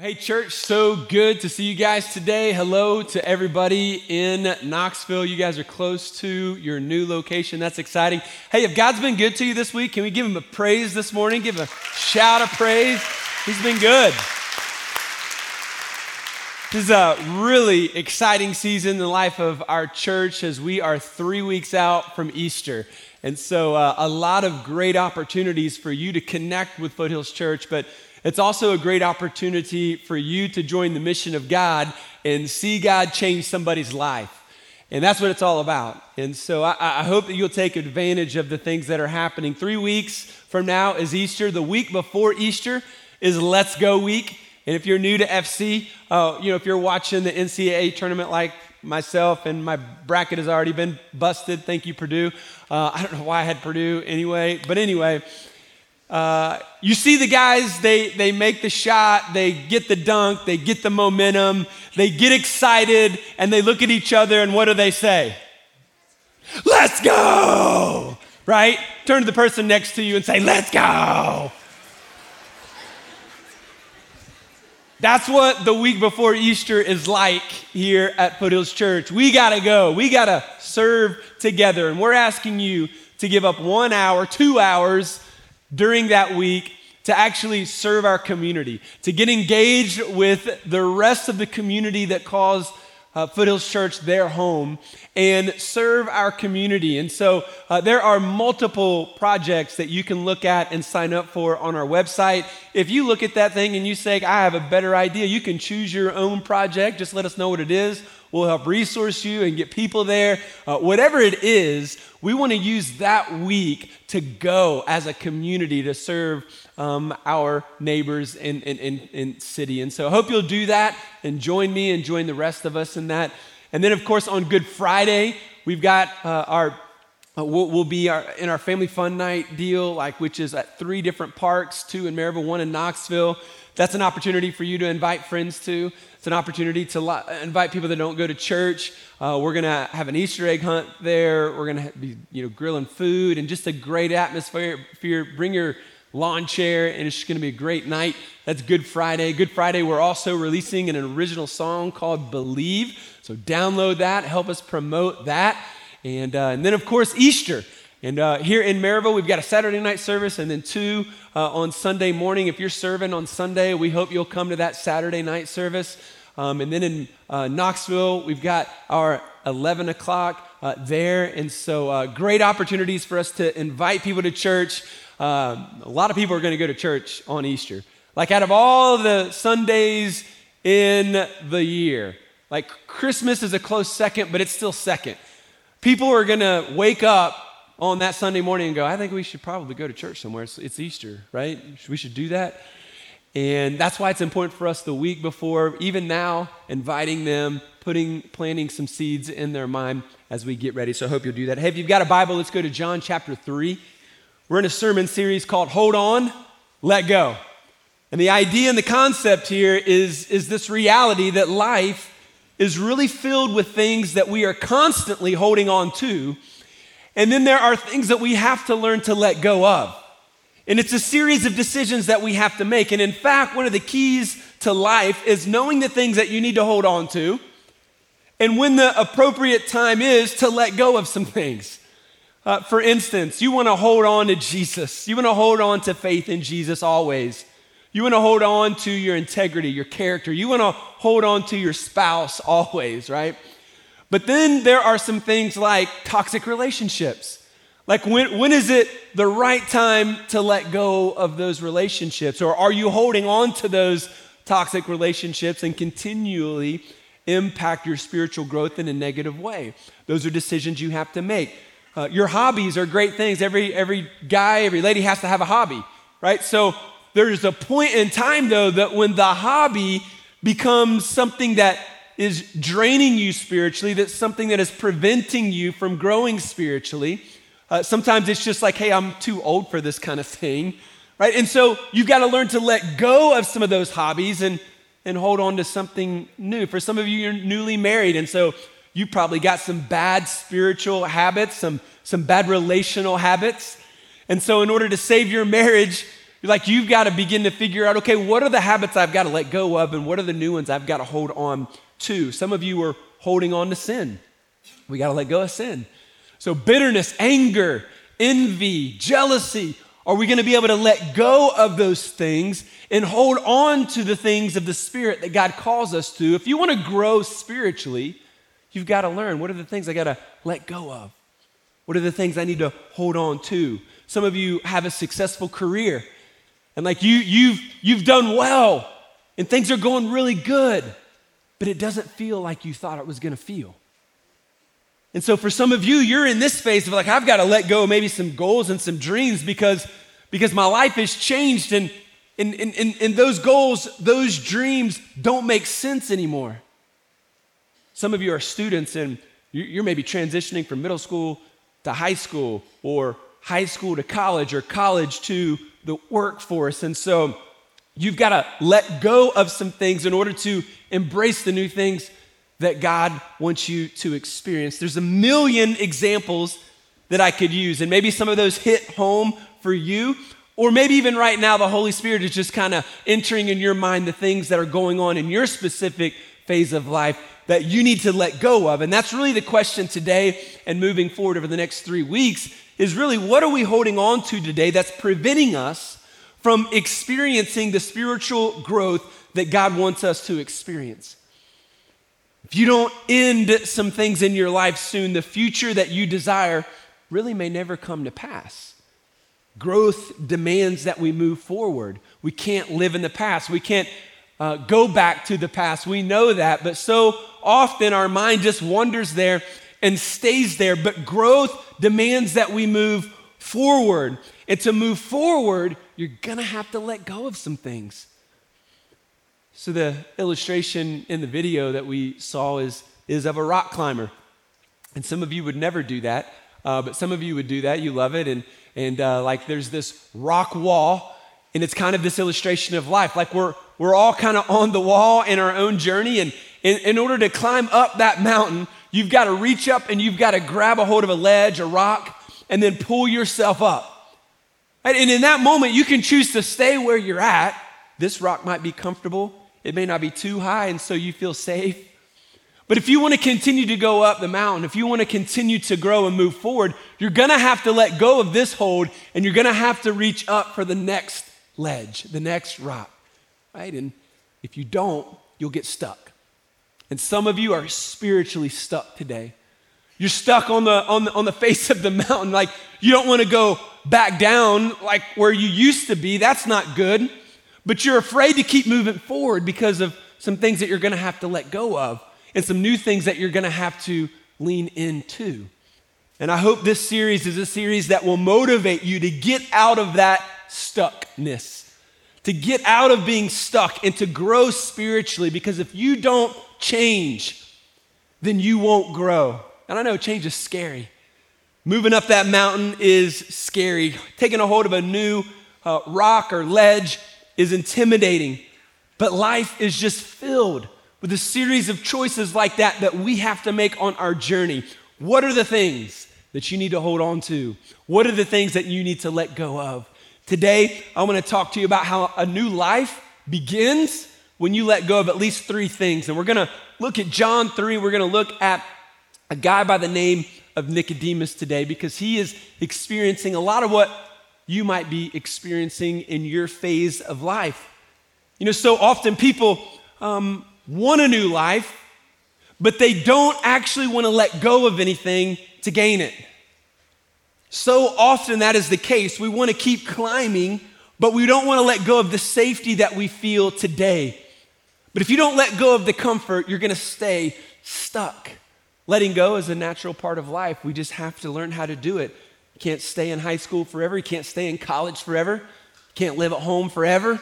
Hey, church, so good to see you guys today. Hello to everybody in Knoxville. You guys are close to your new location. That's exciting. Hey, if God's been good to you this week, can we give him a praise this morning? Give a shout of praise. He's been good. This is a really exciting season in the life of our church as we are three weeks out from Easter. And so, uh, a lot of great opportunities for you to connect with Foothills Church, but it's also a great opportunity for you to join the mission of God and see God change somebody's life. And that's what it's all about. And so I, I, hope that you'll take advantage of the things that are happening. Three weeks from now is Easter. The week before Easter is Let's Go Week. And if you're new to FC, uh, you know, if you're watching the NCAA tournament like myself and my bracket has already been busted, thank you, Purdue. Uh, I don't know why I had Purdue anyway. But anyway, uh, you see the guys, they, they make the shot, they get the dunk, they get the momentum, they get excited, and they look at each other, and what do they say? Let's go! Right? Turn to the person next to you and say, Let's go! That's what the week before Easter is like here at Foothills Church. We gotta go. We gotta serve together. And we're asking you to give up one hour, two hours during that week to actually serve our community, to get engaged with the rest of the community that calls uh, Foothills Church their home and serve our community. And so uh, there are multiple projects that you can look at and sign up for on our website. If you look at that thing and you say, I have a better idea, you can choose your own project. Just let us know what it is. We'll help resource you and get people there. Uh, whatever it is, we want to use that week to go as a community to serve um, our neighbors in, in, in, in city. And so I hope you'll do that and join me and join the rest of us in that. And then, of course, on Good Friday, we've got uh, our uh, we'll, we'll, be our, in our family fun night deal, like which is at three different parks, two in Maryville, one in Knoxville. That's an opportunity for you to invite friends to. It's an opportunity to invite people that don't go to church. Uh, we're going to have an Easter egg hunt there. We're going to be, you know, grilling food and just a great atmosphere. Bring your lawn chair, and it's going to be a great night. That's Good Friday. Good Friday, we're also releasing an original song called Believe. So download that, help us promote that. And, uh, and then, of course, Easter. And uh, here in Maryville, we've got a Saturday night service and then two uh, on Sunday morning. If you're serving on Sunday, we hope you'll come to that Saturday night service. Um, and then in uh, Knoxville, we've got our 11 o'clock uh, there. And so, uh, great opportunities for us to invite people to church. Uh, a lot of people are going to go to church on Easter. Like, out of all the Sundays in the year, like Christmas is a close second, but it's still second. People are going to wake up on that Sunday morning and go, I think we should probably go to church somewhere. It's, it's Easter, right? We should do that. And that's why it's important for us the week before, even now, inviting them, putting, planting some seeds in their mind as we get ready. So I hope you'll do that. Hey, if you've got a Bible, let's go to John chapter 3. We're in a sermon series called Hold On, Let Go. And the idea and the concept here is, is this reality that life is really filled with things that we are constantly holding on to and then there are things that we have to learn to let go of. And it's a series of decisions that we have to make. And in fact, one of the keys to life is knowing the things that you need to hold on to and when the appropriate time is to let go of some things. Uh, for instance, you want to hold on to Jesus. You want to hold on to faith in Jesus always. You want to hold on to your integrity, your character. You want to hold on to your spouse always, right? But then there are some things like toxic relationships. Like, when, when is it the right time to let go of those relationships? Or are you holding on to those toxic relationships and continually impact your spiritual growth in a negative way? Those are decisions you have to make. Uh, your hobbies are great things. Every, every guy, every lady has to have a hobby, right? So there's a point in time, though, that when the hobby becomes something that is draining you spiritually, that's something that is preventing you from growing spiritually. Uh, sometimes it's just like, hey, I'm too old for this kind of thing, right? And so you've got to learn to let go of some of those hobbies and, and hold on to something new. For some of you, you're newly married, and so you probably got some bad spiritual habits, some, some bad relational habits. And so, in order to save your marriage, Like you've got to begin to figure out, okay, what are the habits I've got to let go of and what are the new ones I've got to hold on to? Some of you are holding on to sin. We got to let go of sin. So bitterness, anger, envy, jealousy, are we going to be able to let go of those things and hold on to the things of the Spirit that God calls us to? If you want to grow spiritually, you've got to learn what are the things I got to let go of? What are the things I need to hold on to? Some of you have a successful career and like you you've you've done well and things are going really good, but it doesn't feel like you thought it was going to feel. And so for some of you, you're in this phase of like, I've got to let go maybe some goals and some dreams because, because my life has changed and, and, and, and, those goals, those dreams don't make sense anymore. Some of you are students and you're maybe transitioning from middle school to high school or high school to college or college to the workforce. And so you've got to let go of some things in order to embrace the new things that God wants you to experience. There's a million examples that I could use, and maybe some of those hit home for you. Or maybe even right now, the Holy Spirit is just kind of entering in your mind the things that are going on in your specific phase of life that you need to let go of. And that's really the question today and moving forward over the next three weeks is really what are we holding on to today that's preventing us from experiencing the spiritual growth that God wants us to experience? If you don't end some things in your life soon, the future that you desire really may never come to pass. Growth demands that we move forward. We can't live in the past. We can't uh, go back to the past. We know that, but so often our mind just wanders there and stays there. But growth demands that we move forward. And to move forward, you're gonna have to let go of some things. So, the illustration in the video that we saw is, is of a rock climber. And some of you would never do that, uh, but some of you would do that. You love it. And, and uh, like there's this rock wall, and it's kind of this illustration of life. Like we're, we're all kind of on the wall in our own journey. And in, in order to climb up that mountain, you've got to reach up and you've got to grab a hold of a ledge, a rock, and then pull yourself up. And in that moment, you can choose to stay where you're at. This rock might be comfortable, it may not be too high, and so you feel safe. But if you want to continue to go up the mountain, if you want to continue to grow and move forward, you're going to have to let go of this hold and you're going to have to reach up for the next ledge, the next rock. Right? And if you don't, you'll get stuck. And some of you are spiritually stuck today. You're stuck on the, on the, on the face of the mountain. Like you don't want to go back down like where you used to be. That's not good but you're afraid to keep moving forward because of some things that you're going to have to let go of and some new things that you're going to have to lean into. And I hope this series is a series that will motivate you to get out of that stuckness, to get out of being stuck and to grow spiritually because if you don't change, then you won't grow. And I know change is scary. Moving up that mountain is scary. Taking a hold of a new uh, rock or ledge is intimidating, but life is just filled with a series of choices like that that we have to make on our journey. What are the things that you need to hold on to? What are the things that you need to let go of? Today, I want to talk to you about how a new life begins when you let go of at least three things. And we're going to look at John 3. We're going to look at a guy by the name of Nicodemus today because he is experiencing a lot of what you might be experiencing in your phase of life. You know, so often people um, want a new life, but they don't actually want to let go of anything to gain it. So often that is the case. We want to keep climbing, but we don't want to let go of the safety that we feel today. But if you don't let go of the comfort, you're going to stay stuck. Letting go is a natural part of life. We just have to learn how to do it can't stay in high school forever. You can't stay in college forever. You can't live at home forever,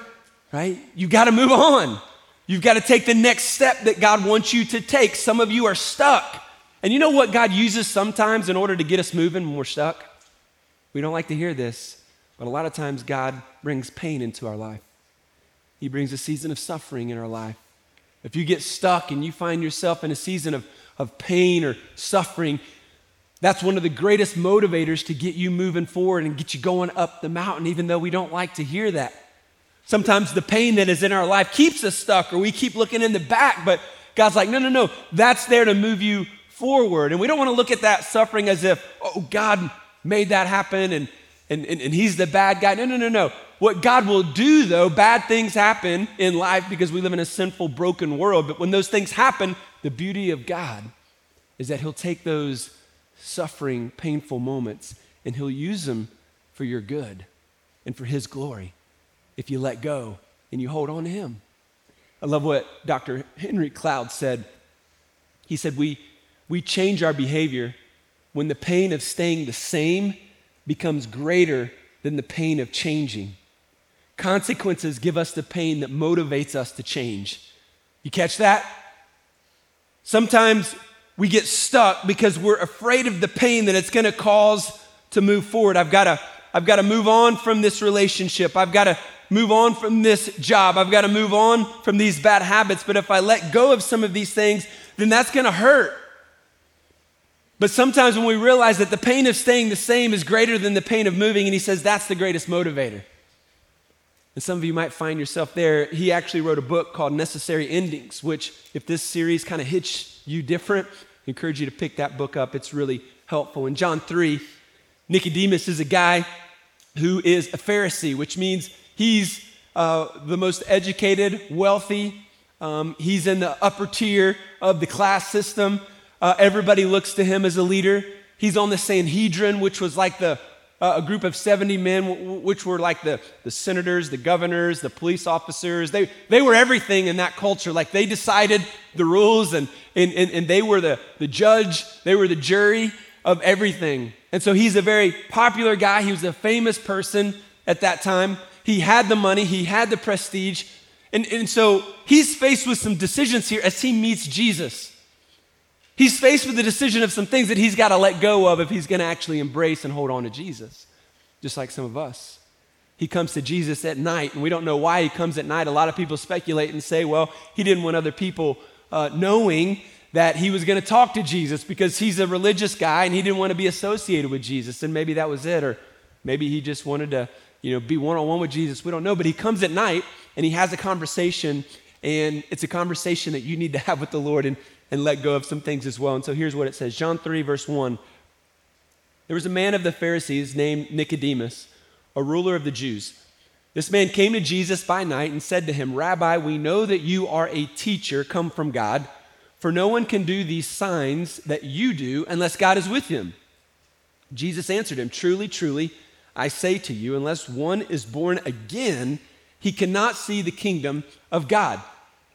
right? You got to move on. You've got to take the next step that God wants you to take. Some of you are stuck. And you know what God uses sometimes in order to get us moving when we're stuck? We don't like to hear this, but a lot of times God brings pain into our life. He brings a season of suffering in our life. If you get stuck and you find yourself in a season of, of pain or suffering, That's one of the greatest motivators to get you moving forward and get you going up the mountain, even though we don't like to hear that. Sometimes the pain that is in our life keeps us stuck, or we keep looking in the back, but God's like, no, no, no, that's there to move you forward. And we don't want to look at that suffering as if, oh, God made that happen and, and, and, and He's the bad guy. No, no, no, no. What God will do, though, bad things happen in life because we live in a sinful, broken world. But when those things happen, the beauty of God is that He'll take those suffering, painful moments and He'll use them for your good and for His glory if you let go and you hold on to Him. I love what Dr. Henry Cloud said. He said, We, we change our behavior when the pain of staying the same becomes greater than the pain of changing. Consequences give us the pain that motivates us to change. You catch that? Sometimes we get stuck because we're afraid of the pain that it's going to cause to move forward. I've got to I've got to move on from this relationship. I've got to move on from this job. I've got to move on from these bad habits. But if I let go of some of these things, then that's going to hurt. But sometimes when we realize that the pain of staying the same is greater than the pain of moving, and he says that's the greatest motivator. And some of you might find yourself there. He actually wrote a book called Necessary Endings, which, if this series kind of hits you different, I encourage you to pick that book up. It's really helpful. In John 3, Nicodemus is a guy who is a Pharisee, which means he's uh, the most educated, wealthy. Um, he's in the upper tier of the class system. Uh, everybody looks to him as a leader. He's on the Sanhedrin, which was like the uh, a group of 70 men, which were like the, the senators, the governors, the police officers. They, they were everything in that culture. Like they decided the rules and, and, and, and they were the, the judge, they were the jury of everything. And so he's a very popular guy. He was a famous person at that time. He had the money, he had the prestige. And, and so he's faced with some decisions here as he meets Jesus. He's faced with the decision of some things that he's got to let go of if he's going to actually embrace and hold on to Jesus, just like some of us. He comes to Jesus at night, and we don't know why he comes at night. A lot of people speculate and say, well, he didn't want other people uh, knowing that he was going to talk to Jesus because he's a religious guy and he didn't want to be associated with Jesus. And maybe that was it, or maybe he just wanted to, you know, be one on one with Jesus. We don't know. But he comes at night and he has a conversation, and it's a conversation that you need to have with the Lord. And and let go of some things as well. And so here's what it says John 3, verse 1. There was a man of the Pharisees named Nicodemus, a ruler of the Jews. This man came to Jesus by night and said to him, Rabbi, we know that you are a teacher come from God, for no one can do these signs that you do unless God is with him. Jesus answered him, Truly, truly, I say to you, unless one is born again, he cannot see the kingdom of God.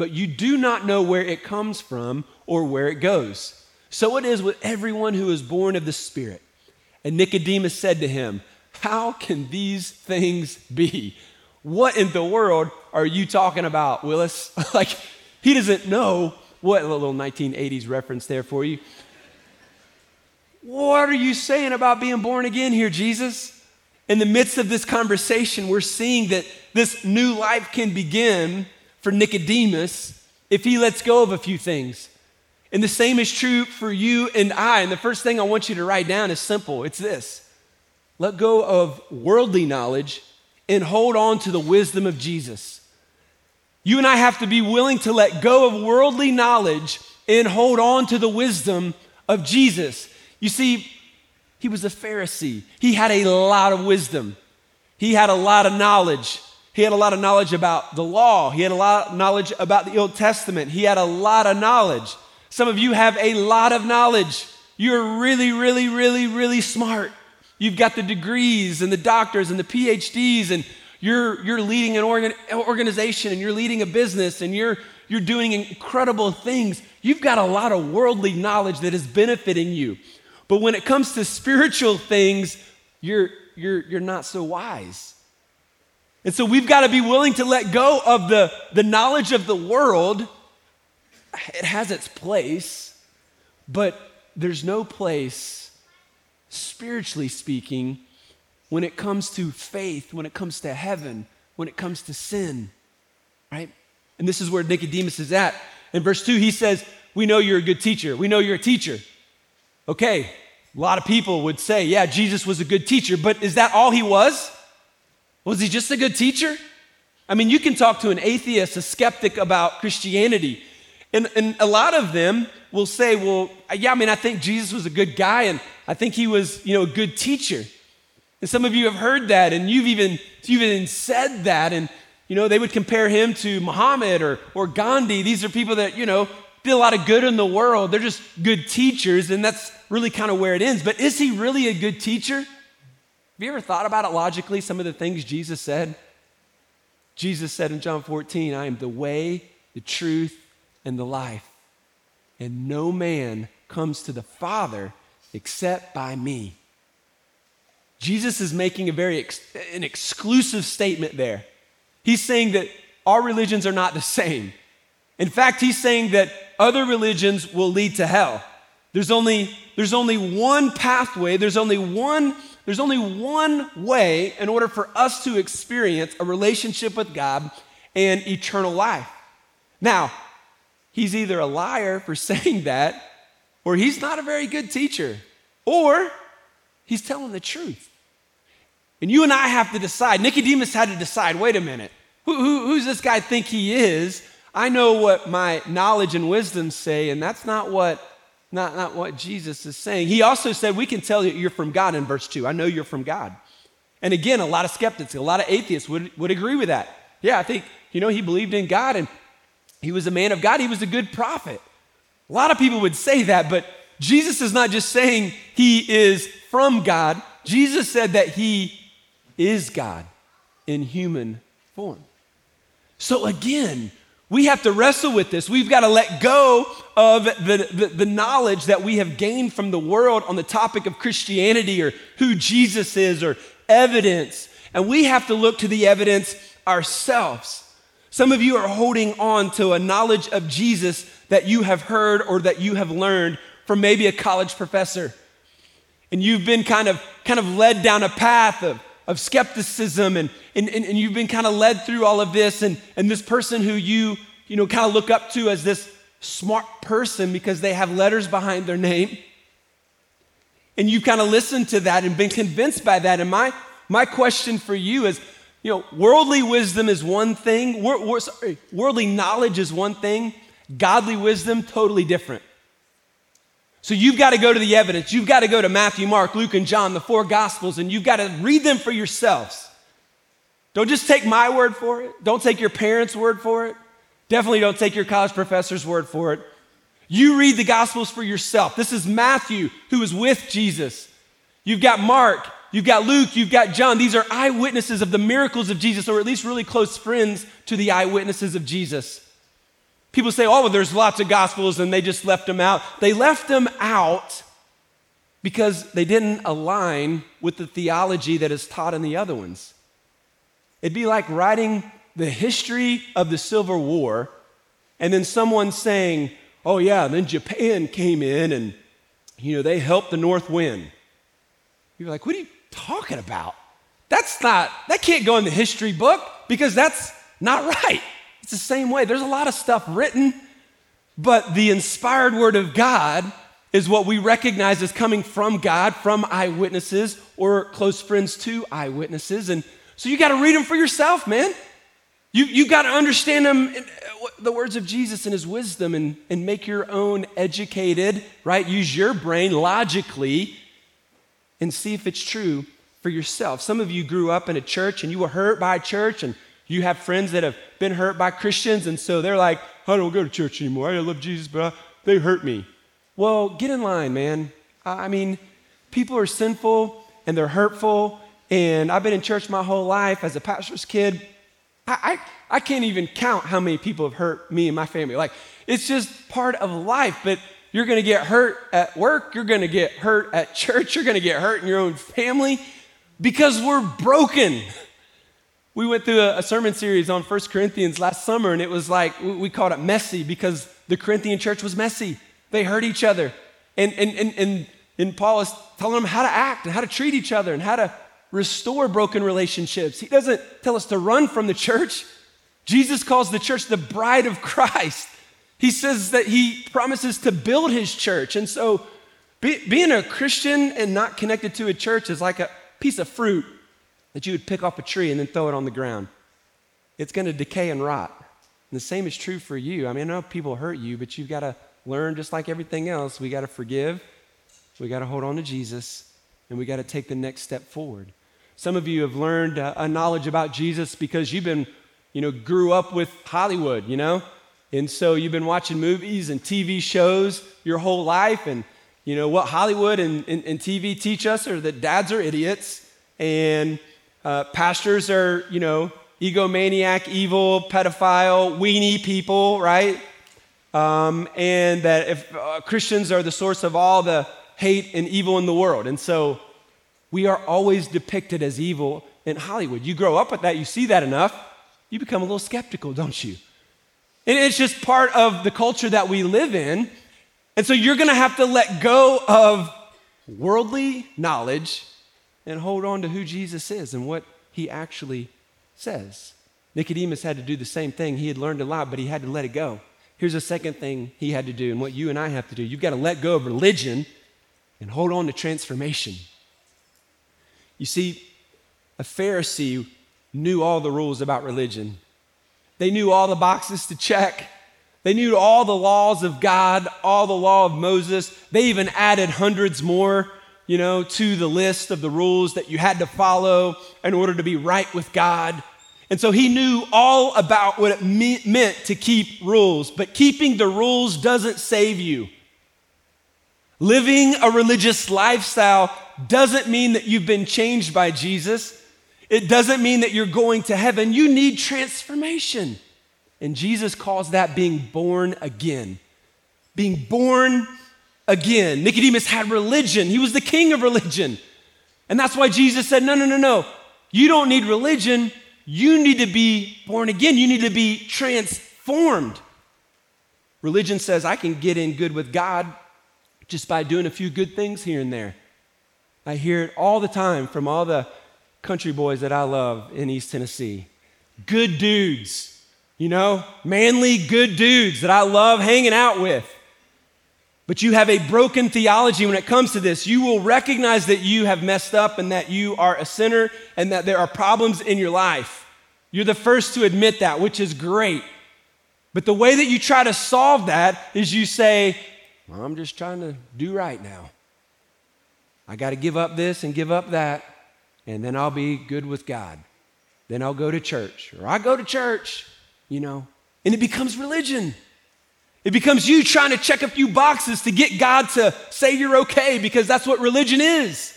but you do not know where it comes from or where it goes. So it is with everyone who is born of the Spirit. And Nicodemus said to him, How can these things be? What in the world are you talking about, Willis? like, he doesn't know what a little 1980s reference there for you. What are you saying about being born again here, Jesus? In the midst of this conversation, we're seeing that this new life can begin for Nicodemus if he lets go of a few things. And the same is true for you and I. And the first thing I want you to write down is simple it's this let go of worldly knowledge and hold on to the wisdom of Jesus. You and I have to be willing to let go of worldly knowledge and hold on to the wisdom of Jesus. You see, he was a Pharisee, he had a lot of wisdom, he had a lot of knowledge. He had a lot of knowledge about the law. He had a lot of knowledge about the Old Testament. He had a lot of knowledge. Some of you have a lot of knowledge. You're really, really, really, really smart. You've got the degrees and the doctors and the PhDs, and you're, you're leading an organ, organization and you're leading a business and you're, you're doing incredible things. You've got a lot of worldly knowledge that is benefiting you. But when it comes to spiritual things, you're, you're, you're not so wise. And so we've got to be willing to let go of the, the knowledge of the world. It has its place, but there's no place, spiritually speaking, when it comes to faith, when it comes to heaven, when it comes to sin, right? And this is where Nicodemus is at. In verse 2, he says, We know you're a good teacher. We know you're a teacher. Okay, a lot of people would say, Yeah, Jesus was a good teacher, but is that all he was? Was he just a good teacher? I mean, you can talk to an atheist, a skeptic about Christianity, and, and a lot of them will say, Well, yeah, I mean, I think Jesus was a good guy, and I think he was, you know, a good teacher. And some of you have heard that, and you've even, you've even said that, and you know, they would compare him to Muhammad or, or Gandhi. These are people that, you know, did a lot of good in the world. They're just good teachers, and that's really kind of where it ends. But is he really a good teacher? Have you ever thought about it logically, some of the things Jesus said? Jesus said in John 14, I am the way, the truth, and the life. And no man comes to the Father except by me. Jesus is making a very ex- an exclusive statement there. He's saying that our religions are not the same. In fact, he's saying that other religions will lead to hell. There's only, there's only one pathway, there's only one, there's only one way in order for us to experience a relationship with God and eternal life. Now, he's either a liar for saying that, or he's not a very good teacher, or he's telling the truth. And you and I have to decide. Nicodemus had to decide wait a minute, who, who, who's this guy think he is? I know what my knowledge and wisdom say, and that's not what, not, not what Jesus is saying. He also said, We can tell you you're from God in verse 2. I know you're from God. And again, a lot of skeptics, a lot of atheists would, would agree with that. Yeah, I think, you know, he believed in God and he was a man of God, he was a good prophet. A lot of people would say that, but Jesus is not just saying he is from God, Jesus said that he is God in human form. So again, we have to wrestle with this. We've got to let go of the, the, the, knowledge that we have gained from the world on the topic of Christianity or who Jesus is or evidence. And we have to look to the evidence ourselves. Some of you are holding on to a knowledge of Jesus that you have heard or that you have learned from maybe a college professor. And you've been kind of, kind of led down a path of of skepticism and, and, and, and you've been kind of led through all of this and, and this person who you, you know, kind of look up to as this smart person because they have letters behind their name. And you kind of listened to that and been convinced by that. And my, my question for you is, you know, worldly wisdom is one thing, wor- wor- sorry, worldly knowledge is one thing, godly wisdom, totally different. So you've got to go to the evidence. You've got to go to Matthew, Mark, Luke, and John, the four gospels, and you've got to read them for yourselves. Don't just take my word for it. Don't take your parents' word for it. Definitely don't take your college professor's word for it. You read the gospels for yourself. This is Matthew, who was with Jesus. You've got Mark, you've got Luke, you've got John. These are eyewitnesses of the miracles of Jesus, or at least really close friends to the eyewitnesses of Jesus. People say, oh, well, there's lots of gospels and they just left them out. They left them out because they didn't align with the theology that is taught in the other ones. It'd be like writing the history of the Civil War and then someone saying, oh, yeah, then Japan came in and, you know, they helped the North win. You're like, what are you talking about? That's not, that can't go in the history book because that's not right. It's the same way. There's a lot of stuff written, but the inspired word of God is what we recognize as coming from God, from eyewitnesses or close friends to eyewitnesses. And so you got to read them for yourself, man. You, you got to understand them, uh, the words of Jesus and his wisdom, and, and make your own educated, right? Use your brain logically and see if it's true for yourself. Some of you grew up in a church and you were hurt by a church and you have friends that have been hurt by Christians, and so they're like, I don't go to church anymore. I love Jesus, but I, they hurt me. Well, get in line, man. I mean, people are sinful and they're hurtful, and I've been in church my whole life as a pastor's kid. I, I, I can't even count how many people have hurt me and my family. Like, it's just part of life, but you're gonna get hurt at work, you're gonna get hurt at church, you're gonna get hurt in your own family. because we're broken. We went through a, a, sermon series on 1 Corinthians last summer, and it was like, we called it messy because the Corinthian church was messy. They hurt each other. And, and, and, and, and Paul is telling them how to act and how to treat each other and how to restore broken relationships. He doesn't tell us to run from the church. Jesus calls the church the bride of Christ. He says that he promises to build his church. And so be, being a Christian and not connected to a church is like a piece of fruit that you would pick off a tree and then throw it on the ground. It's going to decay and rot. And the same is true for you. I mean, I know people hurt you, but you've got to learn just like everything else. We got to forgive, we got to hold on to Jesus, and we got to take the next step forward. Some of you have learned uh, a knowledge about Jesus because you've been, you know, grew up with Hollywood, you know? And so you've been watching movies and TV shows your whole life, and you know, what Hollywood and, and, and TV teach us are that dads are idiots and uh, pastors are, you know, egomaniac, evil, pedophile, weenie people, right? Um, and that if uh, Christians are the source of all the hate and evil in the world. And so we are always depicted as evil in Hollywood. You grow up with that, you see that enough, you become a little skeptical, don't you? And it's just part of the culture that we live in. And so you're going to have to let go of worldly knowledge and hold on to who Jesus is and what he actually says. Nicodemus had to do the same thing. He had learned a lot, but he had to let it go. Here's a second thing he had to do, and what you and I have to do. You've got to let go of religion and hold on to transformation. You see, a Pharisee knew all the rules about religion, they knew all the boxes to check. They knew all the laws of God, all the law of Moses. They even added hundreds more, you know, to the list of the rules that you had to follow in order to be right with God. And so he knew all about what it me- meant to keep rules, but keeping the rules doesn't save you. Living a religious lifestyle doesn't mean that you've been changed by Jesus. It doesn't mean that you're going to heaven. You need transformation. And Jesus calls that being born again. Being born again. Nicodemus had religion, he was the king of religion. And that's why Jesus said, No, no, no, no. You don't need religion. You need to be born again. You need to be transformed. Religion says, I can get in good with God just by doing a few good things here and there. I hear it all the time from all the country boys that I love in East Tennessee. Good dudes you know, manly, good dudes that I love hanging out with. But you have a broken theology when it comes to this. You will recognize that you have messed up and that you are a sinner and that there are problems in your life. You're the first to admit that, which is great. But the way that you try to solve that is you say, well, I'm just trying to do right now. I got to give up this and give up that, and then I'll be good with God. Then I'll go to church. Or I go to church, you know? And it becomes religion. It becomes you trying to check a few boxes to get God to say you're okay because that's what religion is.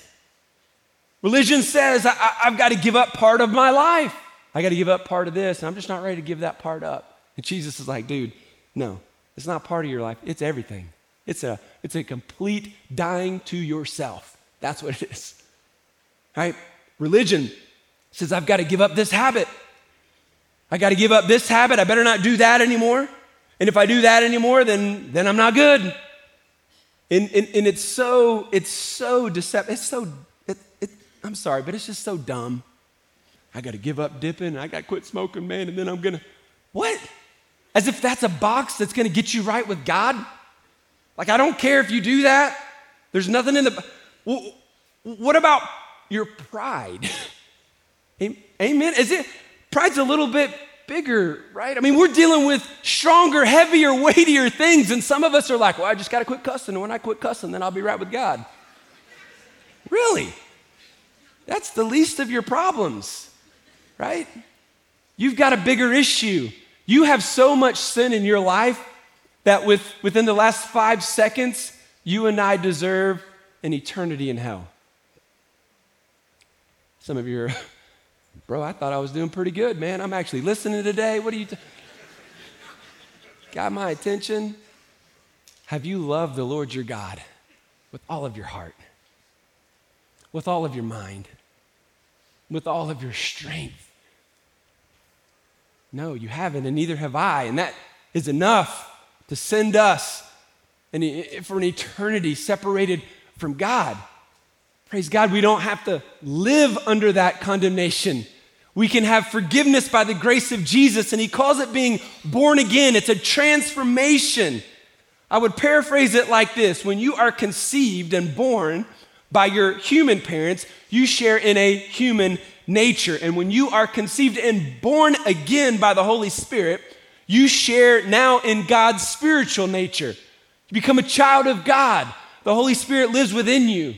Religion says, I, have got to give up part of my life. I got to give up part of this, and I'm just not ready to give that part up. And Jesus is like, dude, no, it's not part of your life, it's everything. It's a, it's a complete dying to yourself. That's what it is. Right? Religion says, I've got to give up this habit. I got to give up this habit. I better not do that anymore. And if I do that anymore, then, then I'm not good. And, and, and it's so, it's so deceptive. It's so, it, it, I'm sorry, but it's just so dumb. I got to give up dipping. I got to quit smoking, man. And then I'm going to, what? As if that's a box that's going to get you right with God? Like, I don't care if you do that. There's nothing in the, well, what about your pride? Amen. Is it, Pride's a little bit bigger, right? I mean, we're dealing with stronger, heavier, weightier things. And some of us are like, well, I just got to quit cussing. And when I quit cussing, then I'll be right with God. Really? That's the least of your problems, right? You've got a bigger issue. You have so much sin in your life that with, within the last five seconds, you and I deserve an eternity in hell. Some of you are Bro, I thought I was doing pretty good, man. I'm actually listening today. What are you? T- Got my attention? Have you loved the Lord your God with all of your heart, with all of your mind, with all of your strength. No, you haven't, and neither have I. And that is enough to send us for an eternity separated from God. Praise God, we don't have to live under that condemnation. We can have forgiveness by the grace of Jesus, and he calls it being born again. It's a transformation. I would paraphrase it like this When you are conceived and born by your human parents, you share in a human nature. And when you are conceived and born again by the Holy Spirit, you share now in God's spiritual nature. You become a child of God. The Holy Spirit lives within you.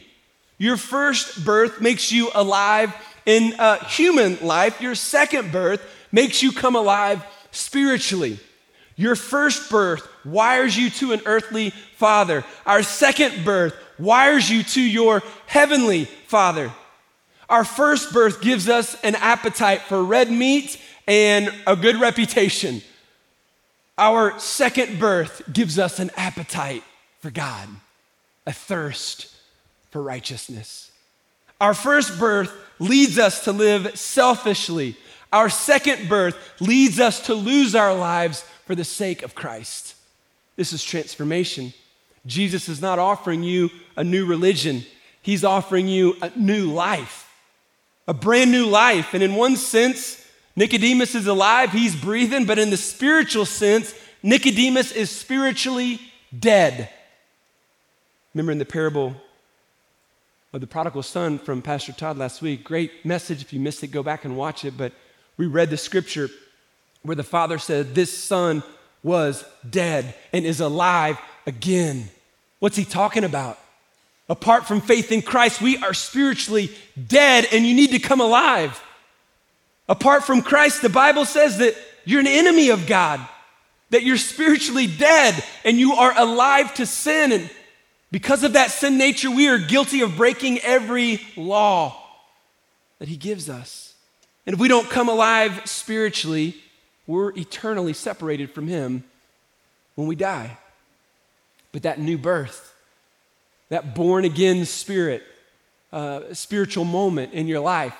Your first birth makes you alive in a human life. Your second birth makes you come alive spiritually. Your first birth wires you to an earthly father. Our second birth wires you to your heavenly father. Our first birth gives us an appetite for red meat and a good reputation. Our second birth gives us an appetite for God, a thirst for righteousness. Our first birth leads us to live selfishly. Our second birth leads us to lose our lives for the sake of Christ. This is transformation. Jesus is not offering you a new religion, He's offering you a new life, a brand new life. And in one sense, Nicodemus is alive, he's breathing, but in the spiritual sense, Nicodemus is spiritually dead. Remember in the parable of the prodigal son from Pastor Todd last week. Great message. If you missed it, go back and watch it. But we read the scripture where the father said, This son was dead and is alive again. What's he talking about? Apart from faith in Christ, we are spiritually dead and you need to come alive. Apart from Christ, the Bible says that you're an enemy of God, that you're spiritually dead and you are alive to sin. And because of that sin nature, we are guilty of breaking every law that He gives us. And if we don't come alive spiritually, we're eternally separated from Him when we die. But that new birth, that born again spirit, uh, spiritual moment in your life,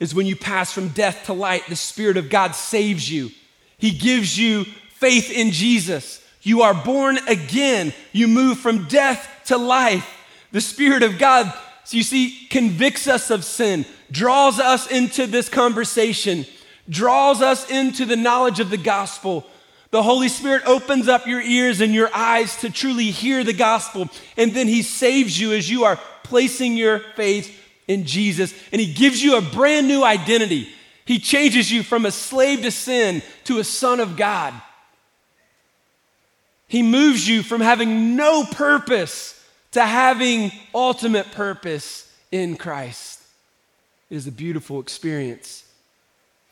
is when you pass from death to light. The Spirit of God saves you, He gives you faith in Jesus. You are born again. You move from death to life. The Spirit of God, so you see, convicts us of sin, draws us into this conversation, draws us into the knowledge of the gospel. The Holy Spirit opens up your ears and your eyes to truly hear the gospel, and then He saves you as you are placing your faith in Jesus, and He gives you a brand new identity. He changes you from a slave to sin to a son of God. He moves you from having no purpose to having ultimate purpose in Christ. It is a beautiful experience.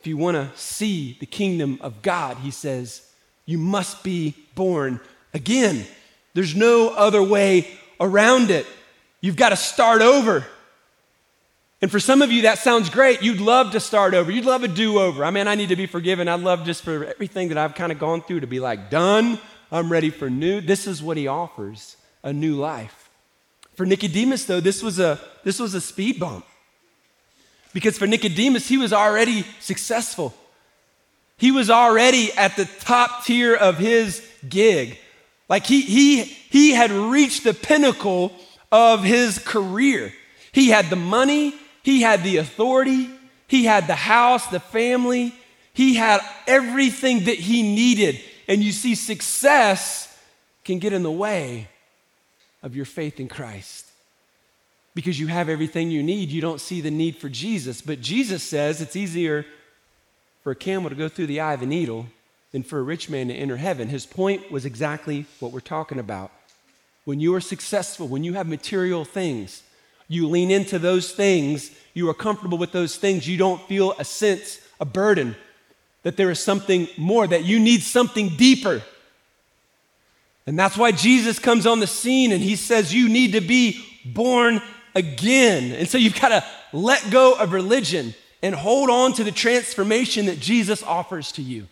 If you want to see the kingdom of God, he says, you must be born again. There's no other way around it. You've got to start over. And for some of you, that sounds great. You'd love to start over. You'd love a do over. I mean, I need to be forgiven. I'd love just for everything that I've kind of gone through to be like, done. I'm ready for new. This is what he offers a new life. For Nicodemus, though, this was a, this was a speed bump. Because for Nicodemus, he was already successful. He was already at the top tier of his gig. Like he, he, he had reached the pinnacle of his career. He had the money, he had the authority, he had the house, the family, he had everything that he needed. And you see, success can get in the way of your faith in Christ. Because you have everything you need, you don't see the need for Jesus. But Jesus says it's easier for a camel to go through the eye of a needle than for a rich man to enter heaven. His point was exactly what we're talking about. When you are successful, when you have material things, you lean into those things, you are comfortable with those things, you don't feel a sense, a burden that there is something more, that you need something deeper. And that's why Jesus comes on the scene and he says, You need to be born again. And so you've got to let go of religion and hold on to the transformation that Jesus offers to you.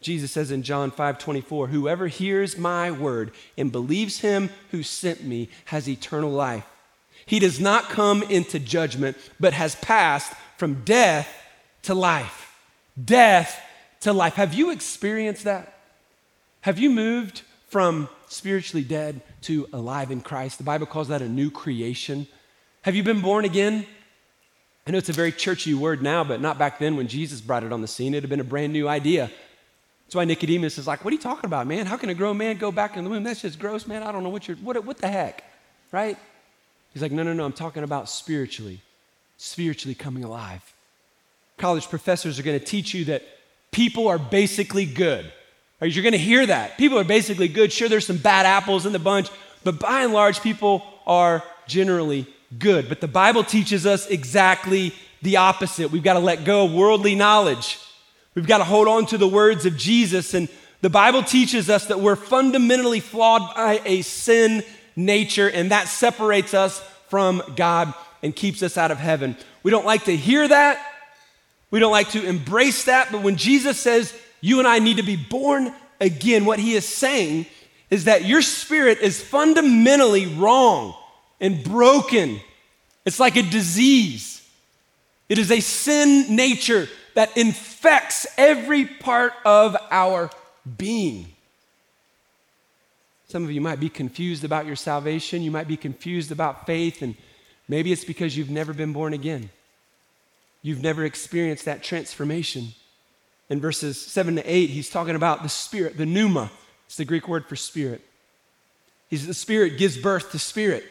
Jesus says in John 5 24, Whoever hears my word and believes him who sent me has eternal life. He does not come into judgment, but has passed from death to life. Death to life. Have you experienced that? Have you moved from spiritually dead to alive in Christ? The Bible calls that a new creation. Have you been born again? I know it's a very churchy word now, but not back then when Jesus brought it on the scene. It had been a brand new idea. That's why Nicodemus is like, What are you talking about, man? How can a grown man go back in the womb? That's just gross, man. I don't know what you're, what, what the heck, right? He's like, No, no, no, I'm talking about spiritually, spiritually coming alive. College professors are going to teach you that people are basically good. Right? You're going to hear that. People are basically good. Sure, there's some bad apples in the bunch, but by and large, people are generally good. But the Bible teaches us exactly the opposite. We've got to let go of worldly knowledge. We've got to hold on to the words of Jesus. And the Bible teaches us that we're fundamentally flawed by a sin nature, and that separates us from God and keeps us out of heaven. We don't like to hear that. We don't like to embrace that. But when Jesus says you and I need to be born again, what he is saying is that your spirit is fundamentally wrong and broken. It's like a disease. It is a sin nature that infects every part of our being. Some of you might be confused about your salvation. You might be confused about faith, and maybe it's because you've never been born again. You've never experienced that transformation. In verses 7 to 8, he's talking about the spirit, the pneuma. It's the Greek word for spirit. He's the spirit gives birth to spirit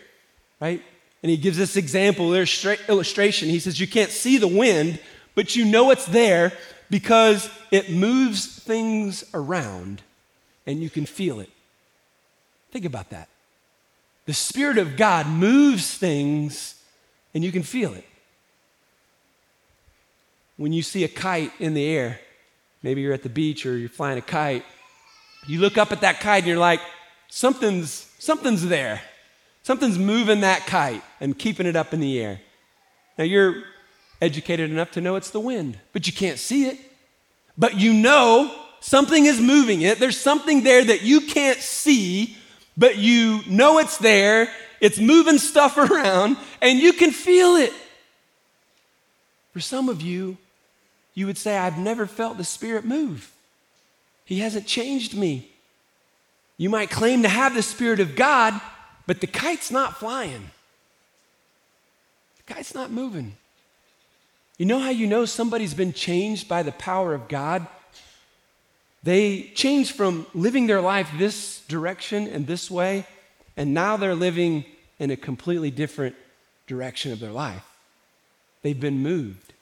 right? And he gives this example, illustration. He says, You can't see the wind, but you know it's there because it moves things around and you can feel it. Think about that. The Spirit of God moves things and you can feel it. When you see a kite in the air, maybe you're at the beach or you're flying a kite, you look up at that kite and you're like, something's, something's there. Something's moving that kite and keeping it up in the air. Now, you're educated enough to know it's the wind, but you can't see it. But you know something is moving it. There's something there that you can't see, but you know it's there. It's moving stuff around, and you can feel it. For some of you, you would say, I've never felt the Spirit move. He hasn't changed me. You might claim to have the Spirit of God, but the kite's not flying, the kite's not moving. You know how you know somebody's been changed by the power of God? They changed from living their life this direction and this way, and now they're living in a completely different direction of their life. They've been moved,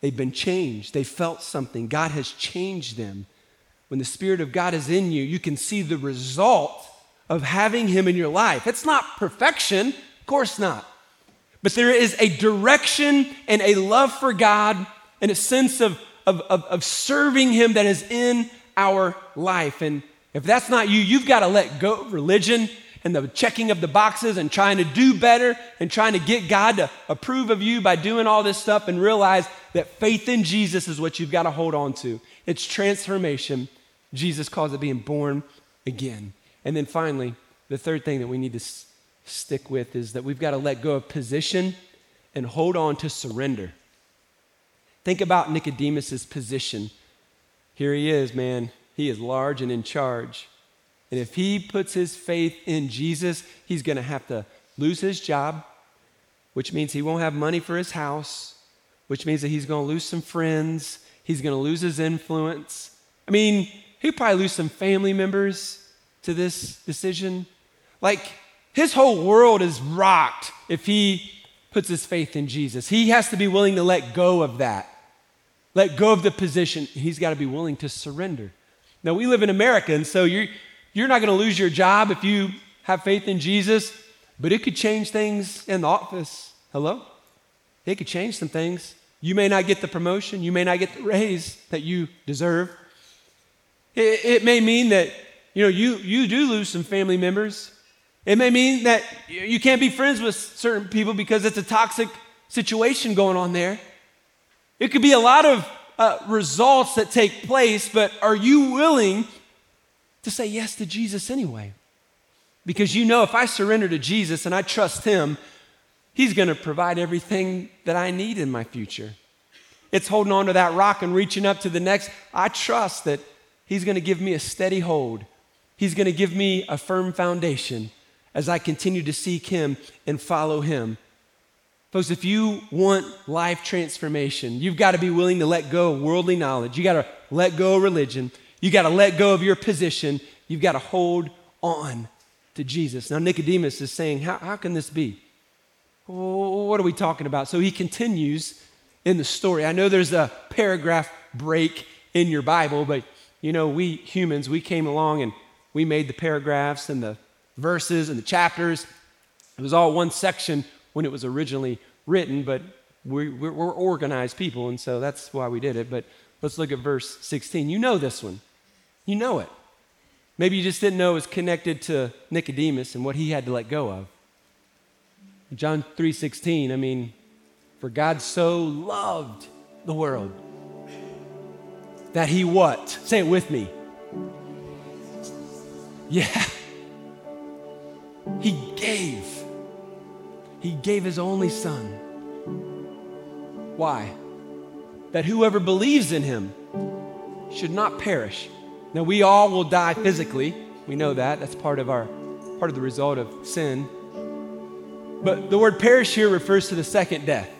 they've been changed, they felt something. God has changed them. When the Spirit of God is in you, you can see the result of having Him in your life. It's not perfection, of course not. But there is a direction and a love for God and a sense of, of, of, of serving Him that is in our life. And if that's not you, you've got to let go of religion and the checking of the boxes and trying to do better and trying to get God to approve of you by doing all this stuff and realize that faith in Jesus is what you've got to hold on to. It's transformation. Jesus calls it being born again. And then finally, the third thing that we need to s- stick with is that we've got to let go of position and hold on to surrender. Think about Nicodemus's position. Here he is, man. He is large and in charge. And if he puts his faith in Jesus, he's going to have to lose his job, which means he won't have money for his house, which means that he's going to lose some friends, he's going to lose his influence. I mean, he'll probably lose some family members to this decision? Like, his whole world is rocked if he puts his faith in Jesus. He has to be willing to let go of that, let go of the position. He's got to be willing to surrender. Now, we live in America, and so you're, you're not going to lose your job if you have faith in Jesus, but it could change things in the office. Hello? It could change some things. You may not get the promotion, you may not get the raise that you deserve. It, it may mean that you know, you, you do lose some family members. It may mean that you can't be friends with certain people because it's a toxic situation going on there. It could be a lot of uh, results that take place, but are you willing to say yes to Jesus anyway? Because you know, if I surrender to Jesus and I trust Him, He's going to provide everything that I need in my future. It's holding on to that rock and reaching up to the next. I trust that He's going to give me a steady hold. He's going to give me a firm foundation as I continue to seek Him and follow Him. Folks, if you want life transformation, you've got to be willing to let go of worldly knowledge. You've got to let go of religion. You got to let go of your position. You've got to hold on to Jesus. Now, Nicodemus is saying, How, how can this be? What are we talking about? So he continues in the story. I know there's a paragraph break in your Bible, but you know, we humans, we came along and we made the paragraphs and the verses and the chapters. It was all one section when it was originally written, but we, we're, we're organized people, and so that's why we did it. But let's look at verse 16. You know this one, you know it. Maybe you just didn't know it was connected to Nicodemus and what he had to let go of. John 3:16, I mean, for God so loved the world that he what? Say it with me. Yeah. He gave. He gave his only son. Why? That whoever believes in him should not perish. Now we all will die physically. We know that. That's part of our part of the result of sin. But the word perish here refers to the second death.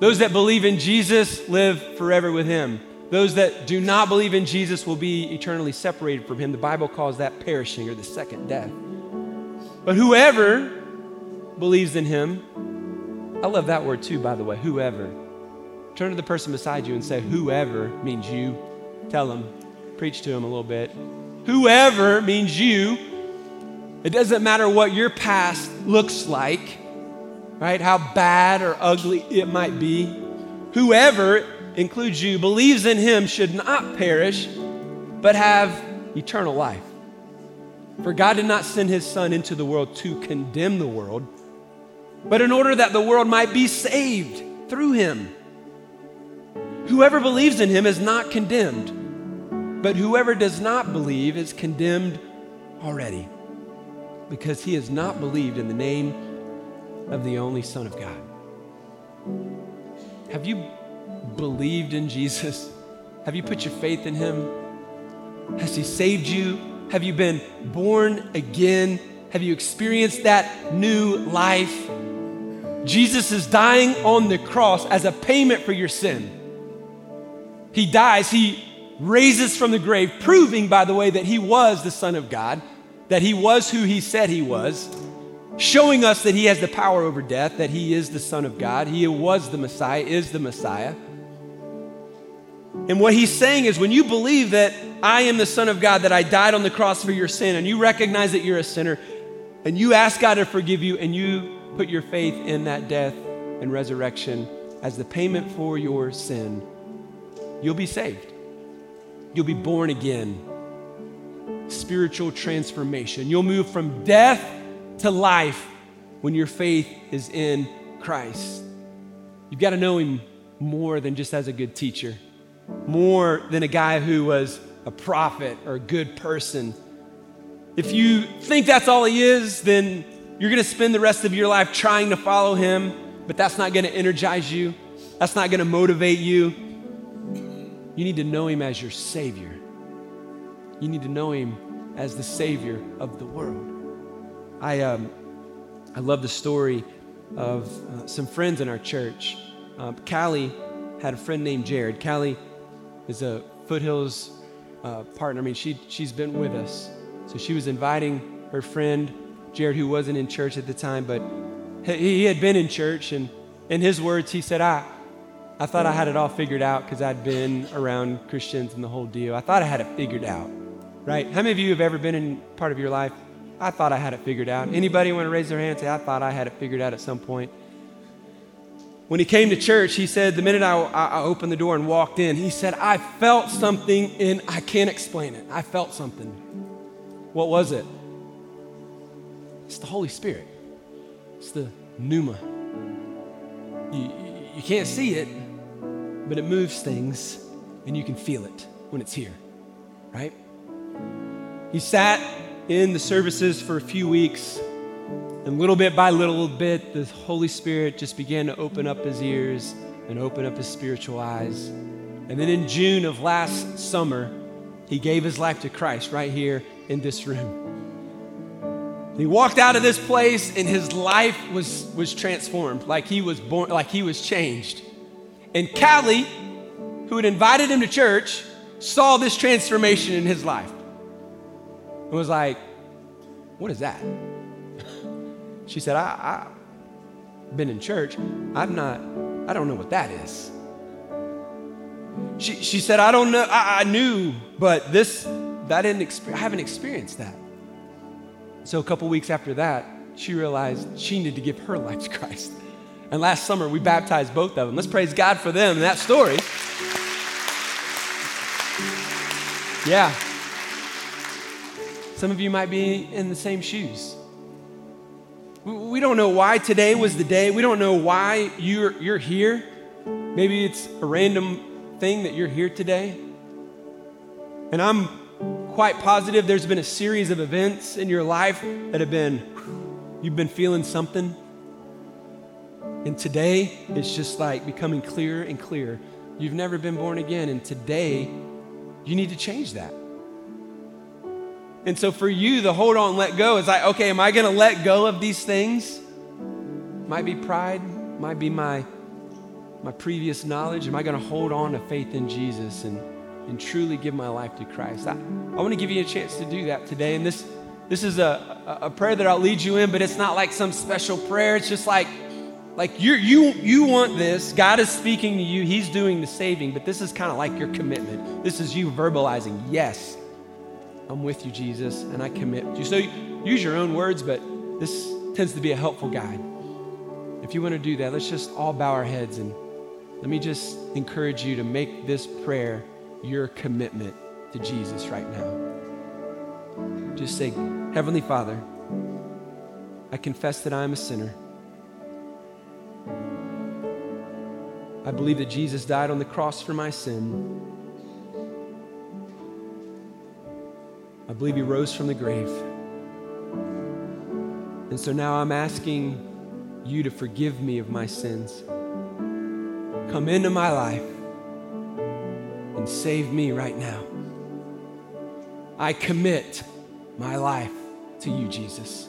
Those that believe in Jesus live forever with him. Those that do not believe in Jesus will be eternally separated from him. The Bible calls that perishing or the second death. But whoever believes in him, I love that word too, by the way, whoever. Turn to the person beside you and say, whoever means you. Tell them, preach to them a little bit. Whoever means you. It doesn't matter what your past looks like, right? How bad or ugly it might be. Whoever includes you, believes in him should not perish, but have eternal life. For God did not send his Son into the world to condemn the world, but in order that the world might be saved through him. Whoever believes in him is not condemned, but whoever does not believe is condemned already, because he has not believed in the name of the only Son of God. Have you believed in Jesus? Have you put your faith in him? Has he saved you? Have you been born again? Have you experienced that new life? Jesus is dying on the cross as a payment for your sin. He dies, he raises from the grave, proving, by the way, that he was the Son of God, that he was who he said he was, showing us that he has the power over death, that he is the Son of God, he was the Messiah, is the Messiah. And what he's saying is when you believe that I am the Son of God, that I died on the cross for your sin, and you recognize that you're a sinner, and you ask God to forgive you, and you put your faith in that death and resurrection as the payment for your sin, you'll be saved. You'll be born again. Spiritual transformation. You'll move from death to life when your faith is in Christ. You've got to know Him more than just as a good teacher more than a guy who was a prophet or a good person. If you think that's all he is, then you're going to spend the rest of your life trying to follow him, but that's not going to energize you. That's not going to motivate you. You need to know him as your Savior. You need to know him as the Savior of the world. I, um, I love the story of uh, some friends in our church. Um, Callie had a friend named Jared. Callie is a Foothills uh, partner. I mean, she, she's been with us. So she was inviting her friend, Jared, who wasn't in church at the time, but he, he had been in church. And in his words, he said, I, I thought I had it all figured out because I'd been around Christians and the whole deal. I thought I had it figured out, right? How many of you have ever been in part of your life? I thought I had it figured out. Anybody want to raise their hand and say, I thought I had it figured out at some point? When he came to church, he said, the minute I, I, opened the door and walked in, he said, I felt something and I can't explain it. I felt something. What was it? It's the Holy Spirit. It's the pneuma. You, you can't see it, but it moves things and you can feel it when it's here, right? He sat in the services for a few weeks And little bit by little bit, the Holy Spirit just began to open up his ears and open up his spiritual eyes. And then in June of last summer, he gave his life to Christ right here in this room. He walked out of this place and his life was, was transformed, like he was born, like he was changed. And Callie, who had invited him to church, saw this transformation in his life and was like, What is that? She said, I, I've been in church. I've not, I don't know what that is. She, she said, I don't know, I, I knew, but this, that didn't, exp- I haven't experienced that. So a couple weeks after that, she realized she needed to give her life to Christ. And last summer, we baptized both of them. Let's praise God for them and that story. Yeah. Some of you might be in the same shoes. We don't know why today was the day. We don't know why you're, you're here. Maybe it's a random thing that you're here today. And I'm quite positive there's been a series of events in your life that have been, you've been feeling something. And today, it's just like becoming clearer and clearer. You've never been born again, and today, you need to change that. And so for you, the hold on, let go is like, okay, am I going to let go of these things? Might be pride, might be my my previous knowledge. Am I going to hold on to faith in Jesus and and truly give my life to Christ? I, I want to give you a chance to do that today. And this this is a, a prayer that I'll lead you in, but it's not like some special prayer. It's just like like you you you want this. God is speaking to you. He's doing the saving, but this is kind of like your commitment. This is you verbalizing, yes, I'm with you, Jesus, and I commit to you. So use your own words, but this tends to be a helpful guide. If you want to do that, let's just all bow our heads and let me just encourage you to make this prayer your commitment to Jesus right now. Just say, Heavenly Father, I confess that I am a sinner. I believe that Jesus died on the cross for my sin. I believe he rose from the grave. And so now I'm asking you to forgive me of my sins. Come into my life and save me right now. I commit my life to you, Jesus.